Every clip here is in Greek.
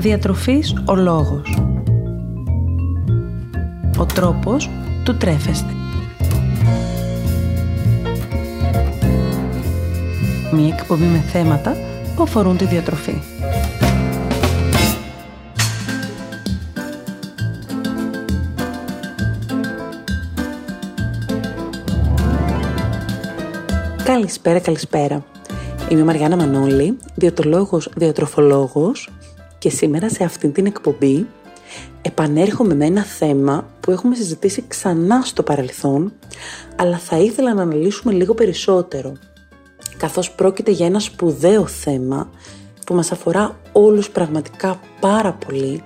Διατροφής ο λόγος. Ο τρόπος του τρέφεστε. Μία εκπομπή με θέματα που αφορούν τη διατροφή. Καλησπέρα, καλησπέρα. Είμαι η Μαριάννα Μανώλη, διατολόγος, διατροφολόγος και σήμερα σε αυτήν την εκπομπή επανέρχομαι με ένα θέμα που έχουμε συζητήσει ξανά στο παρελθόν αλλά θα ήθελα να αναλύσουμε λίγο περισσότερο καθώς πρόκειται για ένα σπουδαίο θέμα που μας αφορά όλους πραγματικά πάρα πολύ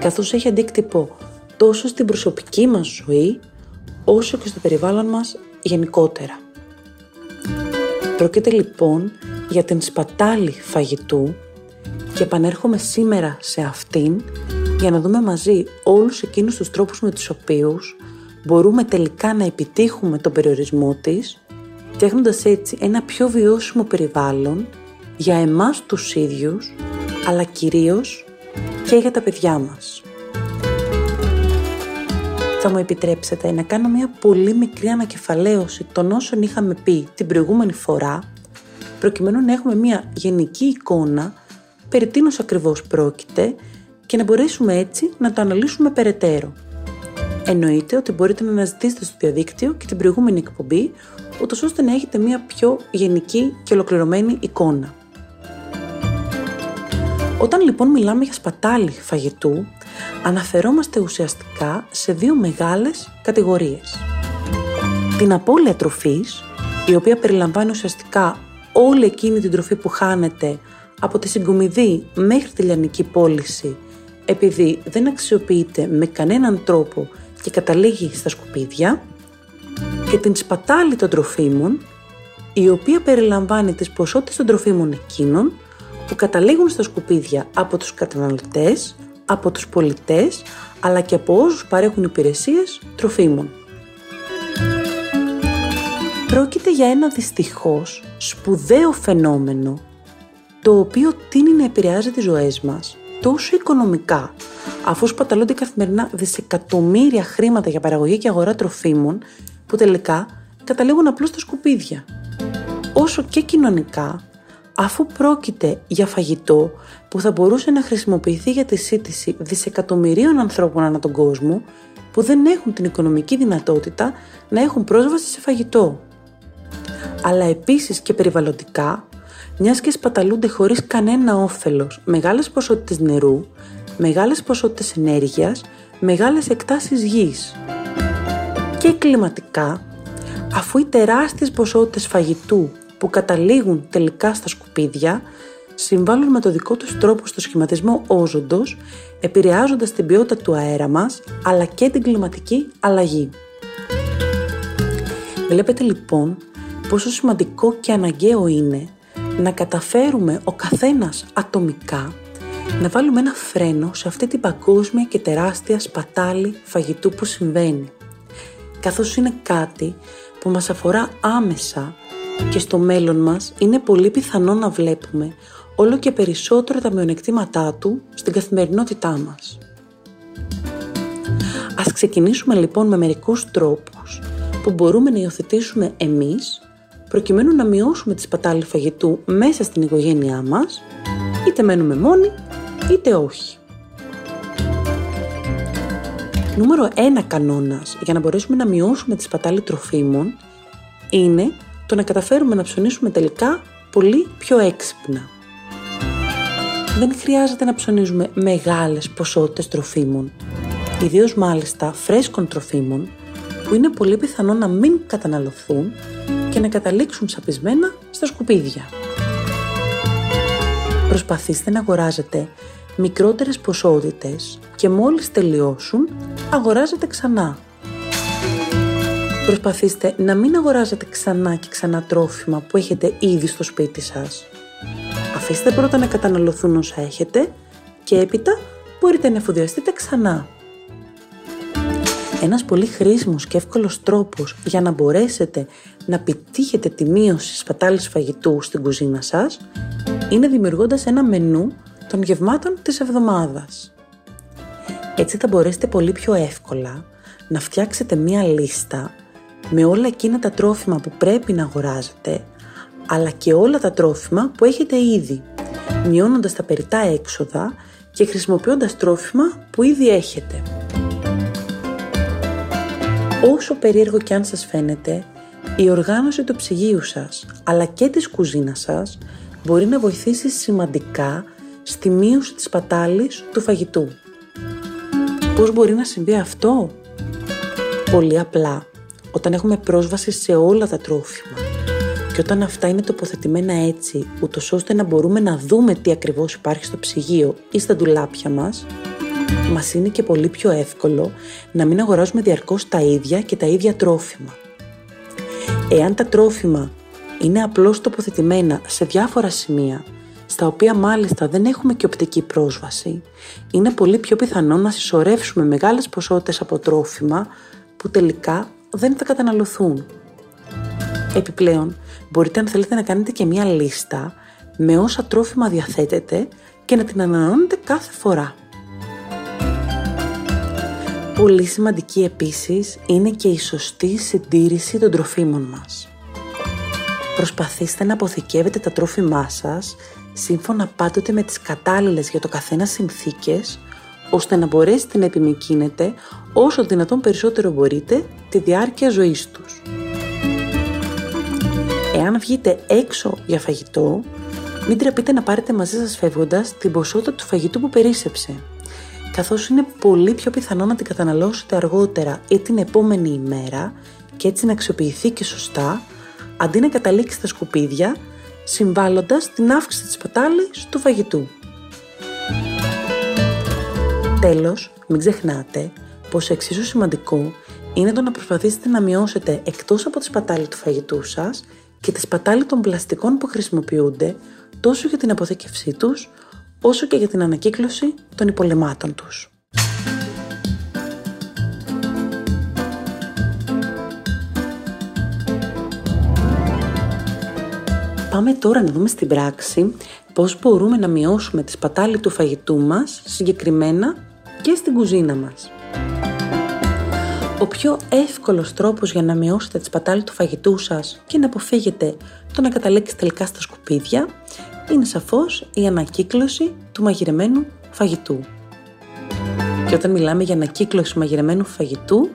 καθώς έχει αντίκτυπο τόσο στην προσωπική μας ζωή όσο και στο περιβάλλον μας γενικότερα. Πρόκειται λοιπόν για την σπατάλη φαγητού και επανέρχομαι σήμερα σε αυτήν για να δούμε μαζί όλους εκείνους τους τρόπους με τους οποίους μπορούμε τελικά να επιτύχουμε τον περιορισμό της φτιάχνοντας έτσι ένα πιο βιώσιμο περιβάλλον για εμάς τους ίδιους αλλά κυρίως και για τα παιδιά μας. Θα μου επιτρέψετε να κάνω μια πολύ μικρή ανακεφαλαίωση των όσων είχαμε πει την προηγούμενη φορά προκειμένου να έχουμε μια γενική εικόνα περί τίνος ακριβώς πρόκειται και να μπορέσουμε έτσι να το αναλύσουμε περαιτέρω. Εννοείται ότι μπορείτε να αναζητήσετε στο διαδίκτυο και την προηγούμενη εκπομπή, ούτως ώστε να έχετε μια πιο γενική και ολοκληρωμένη εικόνα. Όταν λοιπόν μιλάμε για σπατάλη φαγητού, αναφερόμαστε ουσιαστικά σε δύο μεγάλες κατηγορίες. Την απώλεια τροφής, η οποία περιλαμβάνει ουσιαστικά όλη εκείνη την τροφή που χάνεται από τη συγκομιδή μέχρι τη λιανική πώληση επειδή δεν αξιοποιείται με κανέναν τρόπο και καταλήγει στα σκουπίδια και την σπατάλη των τροφίμων η οποία περιλαμβάνει τις ποσότητες των τροφίμων εκείνων που καταλήγουν στα σκουπίδια από τους καταναλωτές, από τους πολιτές αλλά και από όσους παρέχουν υπηρεσίες τροφίμων. Πρόκειται για ένα δυστυχώς σπουδαίο φαινόμενο το οποίο τίνει να επηρεάζει τις ζωές μας τόσο οικονομικά αφού σπαταλούνται καθημερινά δισεκατομμύρια χρήματα για παραγωγή και αγορά τροφίμων που τελικά καταλήγουν απλώς στα σκουπίδια. Όσο και κοινωνικά αφού πρόκειται για φαγητό που θα μπορούσε να χρησιμοποιηθεί για τη σύντηση δισεκατομμυρίων ανθρώπων ανά τον κόσμο που δεν έχουν την οικονομική δυνατότητα να έχουν πρόσβαση σε φαγητό αλλά επίσης και περιβαλλοντικά, μιας και σπαταλούνται χωρίς κανένα όφελος μεγάλες ποσότητες νερού, μεγάλες ποσότητες ενέργειας, μεγάλες εκτάσεις γης. Και κλιματικά, αφού οι τεράστιες ποσότητες φαγητού που καταλήγουν τελικά στα σκουπίδια συμβάλλουν με το δικό τους τρόπο στο σχηματισμό όζοντος, επηρεάζοντας την ποιότητα του αέρα μας, αλλά και την κλιματική αλλαγή. Βλέπετε λοιπόν πόσο σημαντικό και αναγκαίο είναι να καταφέρουμε ο καθένας ατομικά να βάλουμε ένα φρένο σε αυτή την παγκόσμια και τεράστια σπατάλη φαγητού που συμβαίνει. Καθώς είναι κάτι που μας αφορά άμεσα και στο μέλλον μας είναι πολύ πιθανό να βλέπουμε όλο και περισσότερο τα μειονεκτήματά του στην καθημερινότητά μας. Ας ξεκινήσουμε λοιπόν με μερικούς τρόπους που μπορούμε να υιοθετήσουμε εμείς προκειμένου να μειώσουμε τη σπατάλη φαγητού μέσα στην οικογένειά μας, είτε μένουμε μόνοι, είτε όχι. Νούμερο ένα κανόνας για να μπορέσουμε να μειώσουμε τη σπατάλη τροφίμων είναι το να καταφέρουμε να ψωνίσουμε τελικά πολύ πιο έξυπνα. Δεν χρειάζεται να ψωνίζουμε μεγάλες ποσότητες τροφίμων, ιδίως μάλιστα φρέσκων τροφίμων, που είναι πολύ πιθανό να μην καταναλωθούν και να καταλήξουν σαπισμένα στα σκουπίδια. Προσπαθήστε να αγοράζετε μικρότερες ποσότητες και μόλις τελειώσουν αγοράζετε ξανά. Προσπαθήστε να μην αγοράζετε ξανά και ξανά τρόφιμα που έχετε ήδη στο σπίτι σας. Αφήστε πρώτα να καταναλωθούν όσα έχετε και έπειτα μπορείτε να εφοδιαστείτε ξανά. Ένας πολύ χρήσιμος και εύκολος τρόπος για να μπορέσετε να πετύχετε τη μείωση σπατάλης φαγητού στην κουζίνα σας είναι δημιουργώντας ένα μενού των γευμάτων της εβδομάδας. Έτσι θα μπορέσετε πολύ πιο εύκολα να φτιάξετε μία λίστα με όλα εκείνα τα τρόφιμα που πρέπει να αγοράζετε, αλλά και όλα τα τρόφιμα που έχετε ήδη, μειώνοντας τα περιτά έξοδα και χρησιμοποιώντας τρόφιμα που ήδη έχετε. Όσο περίεργο και αν σας φαίνεται, η οργάνωση του ψυγείου σας, αλλά και της κουζίνας σας, μπορεί να βοηθήσει σημαντικά στη μείωση της πατάλης του φαγητού. Πώς μπορεί να συμβεί αυτό; Πολύ απλά, όταν έχουμε πρόσβαση σε όλα τα τρόφιμα και όταν αυτά είναι τοποθετημένα έτσι, ούτως ώστε να μπορούμε να δούμε τι ακριβώς υπάρχει στο ψυγείο ή στα ντουλάπια μας, μας είναι και πολύ πιο εύκολο να μην αγοράζουμε διαρκώς τα ίδια και τα ίδια τρόφιμα. Εάν τα τρόφιμα είναι απλώς τοποθετημένα σε διάφορα σημεία, στα οποία μάλιστα δεν έχουμε και οπτική πρόσβαση, είναι πολύ πιο πιθανό να συσσωρεύσουμε μεγάλες ποσότητες από τρόφιμα που τελικά δεν θα καταναλωθούν. Επιπλέον, μπορείτε αν θέλετε να κάνετε και μία λίστα με όσα τρόφιμα διαθέτετε και να την ανανεώνετε κάθε φορά. Πολύ σημαντική επίσης είναι και η σωστή συντήρηση των τροφίμων μας. Προσπαθήστε να αποθηκεύετε τα τρόφιμά σας σύμφωνα πάντοτε με τις κατάλληλες για το καθένα συνθήκες, ώστε να μπορέσετε να επιμηκύνετε όσο δυνατόν περισσότερο μπορείτε τη διάρκεια ζωής τους. Εάν βγείτε έξω για φαγητό, μην τρεπείτε να πάρετε μαζί σας φεύγοντας την ποσότητα του φαγητού που περίσσεψε καθώς είναι πολύ πιο πιθανό να την καταναλώσετε αργότερα ή την επόμενη ημέρα και έτσι να αξιοποιηθεί και σωστά, αντί να καταλήξει στα σκουπίδια, συμβάλλοντας την αύξηση της πατάλης του φαγητού. Τέλος, μην ξεχνάτε πως εξίσου σημαντικό είναι το να προσπαθήσετε να μειώσετε εκτός από τη σπατάλη του φαγητού σας και τη σπατάλη των πλαστικών που χρησιμοποιούνται τόσο για την αποθήκευσή τους, όσο και για την ανακύκλωση των υπολεμάτων τους. Πάμε τώρα να δούμε στην πράξη πώς μπορούμε να μειώσουμε τη σπατάλη του φαγητού μας συγκεκριμένα και στην κουζίνα μας. Ο πιο εύκολος τρόπος για να μειώσετε τη σπατάλη του φαγητού σας και να αποφύγετε το να καταλήξει τελικά στα σκουπίδια είναι σαφώς η ανακύκλωση του μαγειρεμένου φαγητού. Και όταν μιλάμε για ανακύκλωση μαγειρεμένου φαγητού,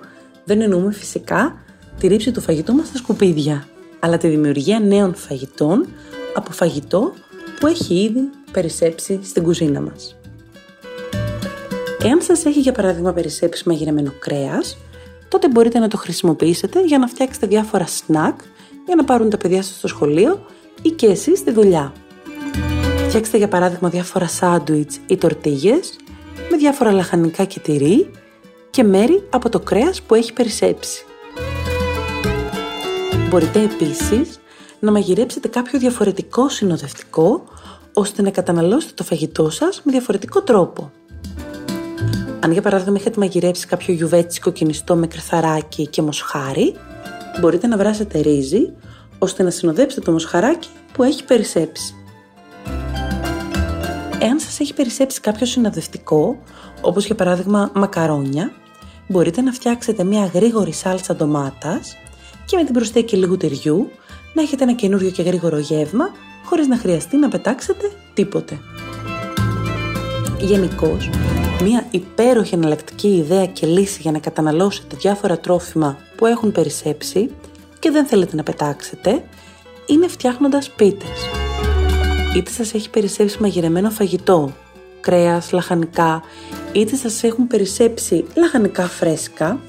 δεν εννοούμε φυσικά τη ρήψη του φαγητού μας στα σκουπίδια, αλλά τη δημιουργία νέων φαγητών από φαγητό που έχει ήδη περισσέψει στην κουζίνα μας. Εάν σας έχει για παράδειγμα περισσέψει μαγειρεμένο κρέας, τότε μπορείτε να το χρησιμοποιήσετε για να φτιάξετε διάφορα σνακ για να πάρουν τα παιδιά σας στο σχολείο ή και εσείς στη δουλειά. Φτιάξτε για παράδειγμα διάφορα σάντουιτς ή τορτίγες με διάφορα λαχανικά και τυρί και μέρη από το κρέας που έχει περισσέψει. Μπορείτε επίσης να μαγειρέψετε κάποιο διαφορετικό συνοδευτικό ώστε να καταναλώσετε το φαγητό σας με διαφορετικό τρόπο. Αν για παράδειγμα έχετε μαγειρέψει κάποιο γιουβέτσι κοκκινιστό με κρυθαράκι και μοσχάρι, μπορείτε να βράσετε ρύζι ώστε να συνοδέψετε το μοσχαράκι που έχει περισσέψει. Εάν σας έχει περισσέψει κάποιο συνοδευτικό, όπως για παράδειγμα μακαρόνια, μπορείτε να φτιάξετε μια γρήγορη σάλτσα ντομάτας και με την προσθήκη λίγου τυριού να έχετε ένα καινούριο και γρήγορο γεύμα χωρίς να χρειαστεί να πετάξετε τίποτε. Γενικώς, μια υπέροχη εναλλακτική ιδέα και λύση για να καταναλώσετε διάφορα τρόφιμα που έχουν περισσέψει και δεν θέλετε να πετάξετε, είναι φτιάχνοντας πίτες είτε σας έχει περισσέψει μαγειρεμένο φαγητό, κρέας, λαχανικά, είτε σας έχουν περισσέψει λαχανικά φρέσκα,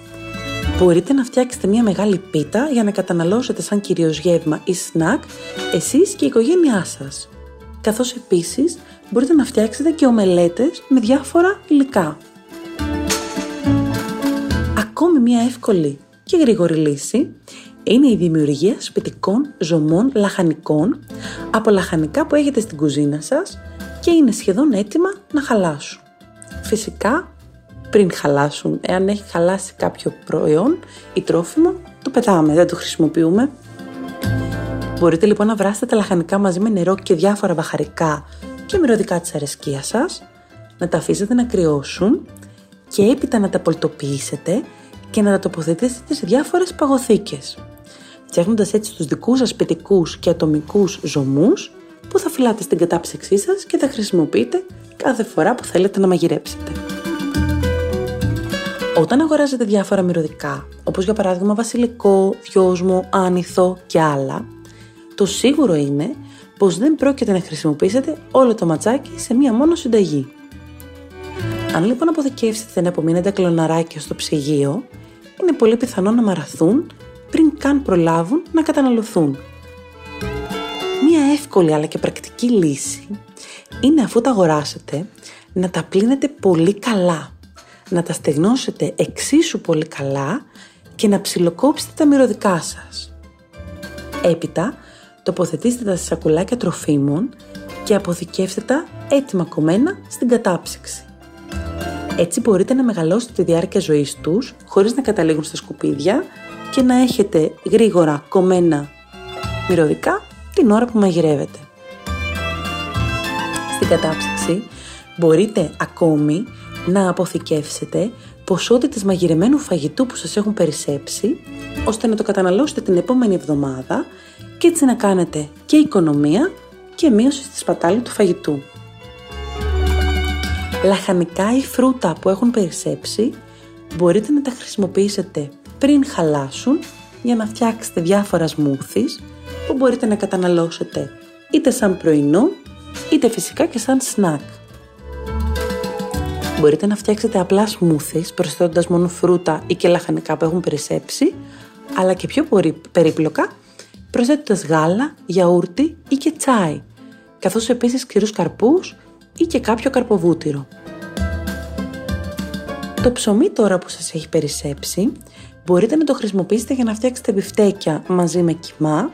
μπορείτε να φτιάξετε μια μεγάλη πίτα για να καταναλώσετε σαν κυρίως γεύμα ή σνακ εσείς και η οικογένειά σας. Καθώς επίσης μπορείτε να φτιάξετε και ομελέτες με διάφορα υλικά. Ακόμη μια εύκολη και γρήγορη λύση είναι η δημιουργία σπιτικών ζωμών λαχανικών από λαχανικά που έχετε στην κουζίνα σας και είναι σχεδόν έτοιμα να χαλάσουν. Φυσικά πριν χαλάσουν, εάν έχει χαλάσει κάποιο προϊόν ή τρόφιμο, το πετάμε, δεν το χρησιμοποιούμε. Μπορείτε λοιπόν να βράσετε τα λαχανικά μαζί με νερό και διάφορα βαχαρικά και μυρωδικά της αρεσκίας σας, να τα αφήσετε να κρυώσουν και έπειτα να τα πολτοποιήσετε και να τα τοποθετήσετε σε διάφορες παγωθήκες, φτιάχνοντας έτσι τους δικούς σας σπιτικούς και ατομικούς ζωμούς που θα φυλάτε στην κατάψυξή σας και θα χρησιμοποιείτε κάθε φορά που θέλετε να μαγειρέψετε. Όταν αγοράζετε διάφορα μυρωδικά, όπως για παράδειγμα βασιλικό, δυόσμο, άνηθο και άλλα, το σίγουρο είναι πως δεν πρόκειται να χρησιμοποιήσετε όλο το ματσάκι σε μία μόνο συνταγή. Αν λοιπόν αποθηκεύσετε να απομείνετε κλωναράκια στο ψυγείο, είναι πολύ πιθανό να μαραθούν πριν καν προλάβουν να καταναλωθούν. Μία εύκολη αλλά και πρακτική λύση είναι αφού τα αγοράσετε να τα πλύνετε πολύ καλά, να τα στεγνώσετε εξίσου πολύ καλά και να ψιλοκόψετε τα μυρωδικά σας. Έπειτα, τοποθετήστε τα σακουλάκια τροφίμων και αποθηκεύστε τα έτοιμα κομμένα στην κατάψυξη. Έτσι μπορείτε να μεγαλώσετε τη διάρκεια ζωής τους χωρίς να καταλήγουν στα σκουπίδια και να έχετε γρήγορα κομμένα μυρωδικά την ώρα που μαγειρεύετε. Στην κατάψυξη μπορείτε ακόμη να αποθηκεύσετε ποσότητες μαγειρεμένου φαγητού που σας έχουν περισσέψει, ώστε να το καταναλώσετε την επόμενη εβδομάδα και έτσι να κάνετε και οικονομία και μείωση στη σπατάλη του φαγητού. Λαχανικά ή φρούτα που έχουν περισσέψει μπορείτε να τα χρησιμοποιήσετε πριν χαλάσουν για να φτιάξετε διάφορας σμούθις που μπορείτε να καταναλώσετε είτε σαν πρωινό είτε φυσικά και σαν σνακ. Μπορείτε να φτιάξετε απλάς σμούθις προσθέτοντας μόνο φρούτα ή και λαχανικά που έχουν περισσέψει αλλά και πιο περίπλοκα προσθέτοντας γάλα, γιαούρτι ή και τσάι καθώς επίσης ξηρούς καρπούς ή και κάποιο καρποβούτυρο. Το ψωμί τώρα που σας έχει περισσέψει μπορείτε να το χρησιμοποιήσετε για να φτιάξετε μπιφτέκια μαζί με κιμά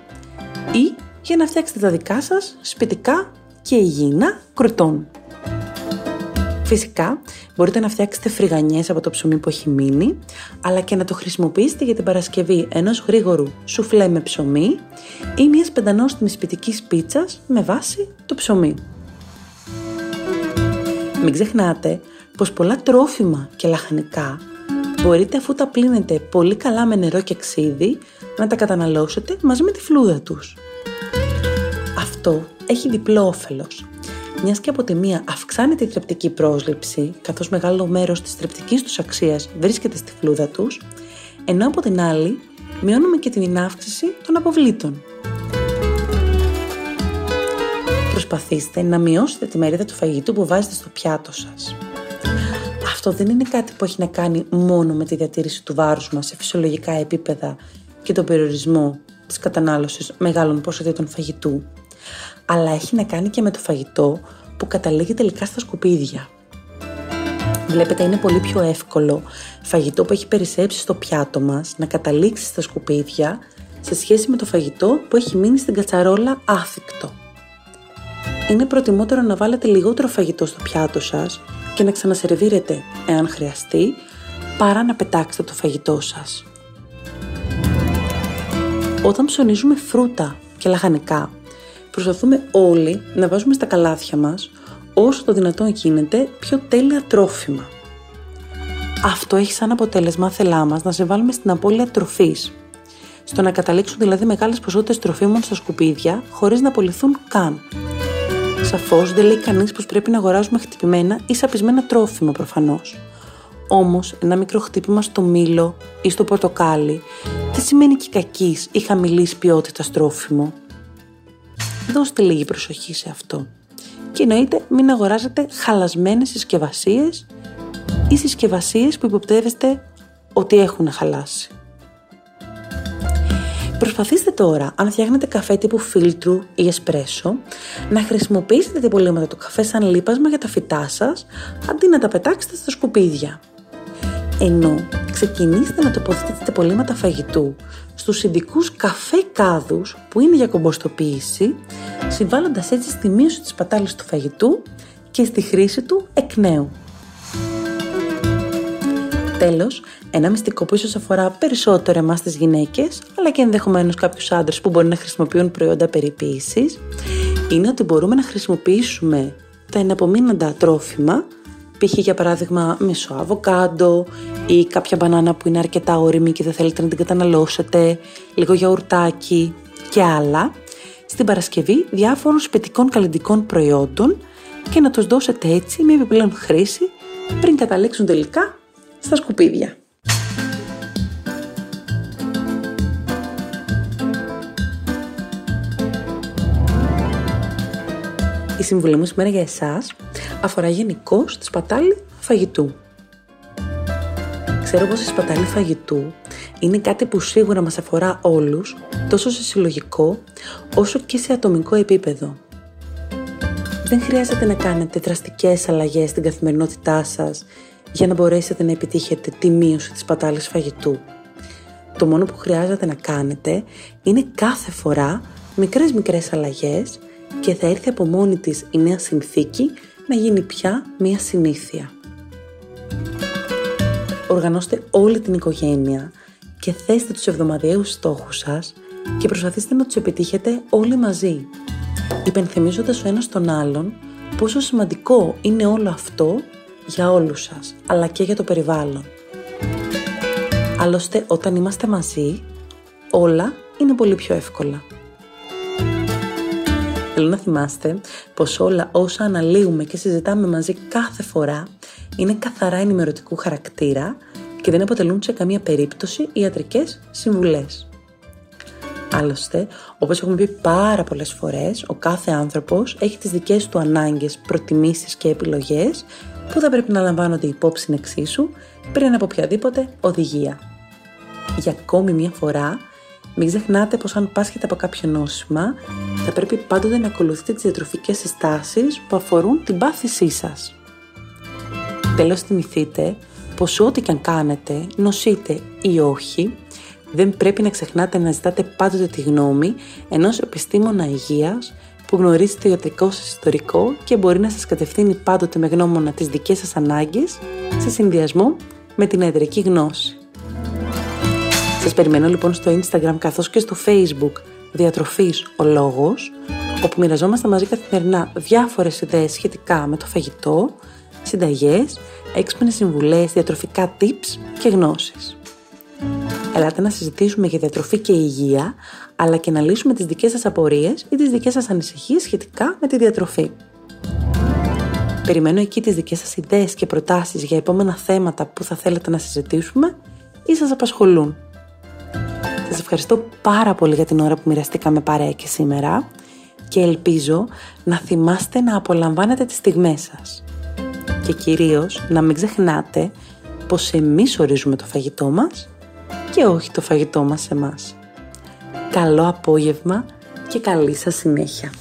ή για να φτιάξετε τα δικά σας σπιτικά και υγιεινά κροτών. Φυσικά, μπορείτε να φτιάξετε φρυγανιές από το ψωμί που έχει μείνει, αλλά και να το χρησιμοποιήσετε για την παρασκευή ενός γρήγορου σουφλέ με ψωμί ή μιας πεντανόστιμης σπιτικής πίτσας με βάση το ψωμί. Μην ξεχνάτε πως πολλά τρόφιμα και λαχανικά μπορείτε αφού τα πλύνετε πολύ καλά με νερό και ξύδι να τα καταναλώσετε μαζί με τη φλούδα τους. Αυτό έχει διπλό όφελος. Μιας και από τη μία αυξάνεται η θρεπτική πρόσληψη, καθώς μεγάλο μέρος της θρεπτικής τους αξίας βρίσκεται στη φλούδα τους, ενώ από την άλλη μειώνουμε και την αύξηση των αποβλήτων. Προσπαθήστε να μειώσετε τη μερίδα του φαγητού που βάζετε στο πιάτο σας αυτό δεν είναι κάτι που έχει να κάνει μόνο με τη διατήρηση του βάρους μας σε φυσιολογικά επίπεδα και τον περιορισμό της κατανάλωσης μεγάλων ποσοτήτων φαγητού, αλλά έχει να κάνει και με το φαγητό που καταλήγει τελικά στα σκουπίδια. Βλέπετε είναι πολύ πιο εύκολο φαγητό που έχει περισσέψει στο πιάτο μας να καταλήξει στα σκουπίδια σε σχέση με το φαγητό που έχει μείνει στην κατσαρόλα άθικτο. Είναι προτιμότερο να βάλετε λιγότερο φαγητό στο πιάτο σας και να ξανασερβίρετε εάν χρειαστεί, παρά να πετάξετε το φαγητό σας. Όταν ψωνίζουμε φρούτα και λαχανικά, προσπαθούμε όλοι να βάζουμε στα καλάθια μας όσο το δυνατόν γίνεται πιο τέλεια τρόφιμα. Αυτό έχει σαν αποτέλεσμα θέλά μας να σε βάλουμε στην απώλεια τροφής, στο να καταλήξουν δηλαδή μεγάλες ποσότητες τροφίμων στα σκουπίδια χωρίς να απολυθούν καν. Σαφώς δεν λέει κανείς πως πρέπει να αγοράζουμε χτυπημένα ή σαπισμένα τρόφιμα προφανώς. Όμως, ένα μικρό χτύπημα στο μήλο ή στο πορτοκάλι δεν σημαίνει και κακής ή χαμηλής ποιότητας τρόφιμο. Δώστε λίγη προσοχή σε αυτό. Και εννοείται μην αγοράζετε χαλασμένες συσκευασίες ή συσκευασίες που υποπτεύεστε ότι έχουν χαλάσει. Προσπαθήστε τώρα, αν φτιάχνετε καφέ τύπου φίλτρου ή εσπρέσο, να χρησιμοποιήσετε τα υπολείμματα του καφέ σαν λίπασμα για τα φυτά σας, αντί να τα πετάξετε στα σκουπίδια. Ενώ ξεκινήστε να τοποθετείτε τα υπολείμματα φαγητού στους ειδικούς καφέ κάδους που είναι για κομποστοποίηση, συμβάλλοντας έτσι στη μείωση της πατάλης του φαγητού και στη χρήση του εκ νέου. Τέλος, ένα μυστικό που ίσως αφορά περισσότερο εμάς τις γυναίκες, αλλά και ενδεχομένως κάποιους άντρες που μπορεί να χρησιμοποιούν προϊόντα περιποίησης, είναι ότι μπορούμε να χρησιμοποιήσουμε τα εναπομείνοντα τρόφιμα, π.χ. για παράδειγμα μισό αβοκάντο ή κάποια μπανάνα που είναι αρκετά όρημη και δεν θέλετε να την καταναλώσετε, λίγο γιαουρτάκι και άλλα, στην Παρασκευή διάφορων σπιτικών καλλιντικών προϊόντων και να τους δώσετε έτσι με επιπλέον χρήση πριν καταλήξουν τελικά στα σκουπίδια. Η συμβουλή μου σήμερα για εσάς αφορά γενικώ τη σπατάλη φαγητού. Ξέρω πως η σπατάλη φαγητού είναι κάτι που σίγουρα μας αφορά όλους, τόσο σε συλλογικό όσο και σε ατομικό επίπεδο. Δεν χρειάζεται να κάνετε δραστικές αλλαγές στην καθημερινότητά σας για να μπορέσετε να επιτύχετε τη μείωση της πατάλης φαγητού. Το μόνο που χρειάζεται να κάνετε είναι κάθε φορά μικρές μικρές αλλαγές και θα έρθει από μόνη της η νέα συνθήκη να γίνει πια μία συνήθεια. Οργανώστε όλη την οικογένεια και θέστε τους εβδομαδιαίους στόχους σας και προσπαθήστε να τους επιτύχετε όλοι μαζί, υπενθυμίζοντας ο ένας τον άλλον πόσο σημαντικό είναι όλο αυτό για όλους σας, αλλά και για το περιβάλλον. Άλλωστε, όταν είμαστε μαζί, όλα είναι πολύ πιο εύκολα. Θέλω να θυμάστε πως όλα όσα αναλύουμε και συζητάμε μαζί κάθε φορά είναι καθαρά ενημερωτικού χαρακτήρα και δεν αποτελούν σε καμία περίπτωση ιατρικές συμβουλές. Άλλωστε, όπως έχουμε πει πάρα πολλές φορές, ο κάθε άνθρωπος έχει τις δικές του ανάγκες, προτιμήσεις και επιλογές που θα πρέπει να λαμβάνονται υπόψη εξίσου πριν από οποιαδήποτε οδηγία. Για ακόμη μια φορά, μην ξεχνάτε πως αν πάσχετε από κάποιο νόσημα, θα πρέπει πάντοτε να ακολουθείτε τις διατροφικές συστάσεις που αφορούν την πάθησή σας. Τέλος θυμηθείτε πως ό,τι και αν κάνετε, νοσείτε ή όχι, δεν πρέπει να ξεχνάτε να ζητάτε πάντοτε τη γνώμη ενός επιστήμονα υγείας που γνωρίζει το ιατρικό σας ιστορικό και μπορεί να σας κατευθύνει πάντοτε με γνώμονα τις δικές σας ανάγκες σε συνδυασμό με την ιατρική γνώση. Σας περιμένω λοιπόν στο Instagram καθώς και στο Facebook Διατροφής ο Λόγος, όπου μοιραζόμαστε μαζί καθημερινά διάφορες ιδέες σχετικά με το φαγητό, συνταγές, έξυπνες συμβουλές, διατροφικά tips και γνώσεις. Ελάτε να συζητήσουμε για διατροφή και υγεία, αλλά και να λύσουμε τις δικές σας απορίες ή τις δικές σας ανησυχίες σχετικά με τη διατροφή. Περιμένω εκεί τις δικές σας ιδέες και προτάσεις για επόμενα θέματα που θα θέλετε να συζητήσουμε ή σας απασχολούν. Σας ευχαριστώ πάρα πολύ για την ώρα που μοιραστήκαμε παρέα και σήμερα και ελπίζω να θυμάστε να απολαμβάνετε τις στιγμές σας. Και κυρίως να μην ξεχνάτε πως εμείς ορίζουμε το φαγητό μας και όχι το φαγητό μας σε εμάς. Καλό απόγευμα και καλή σας συνέχεια.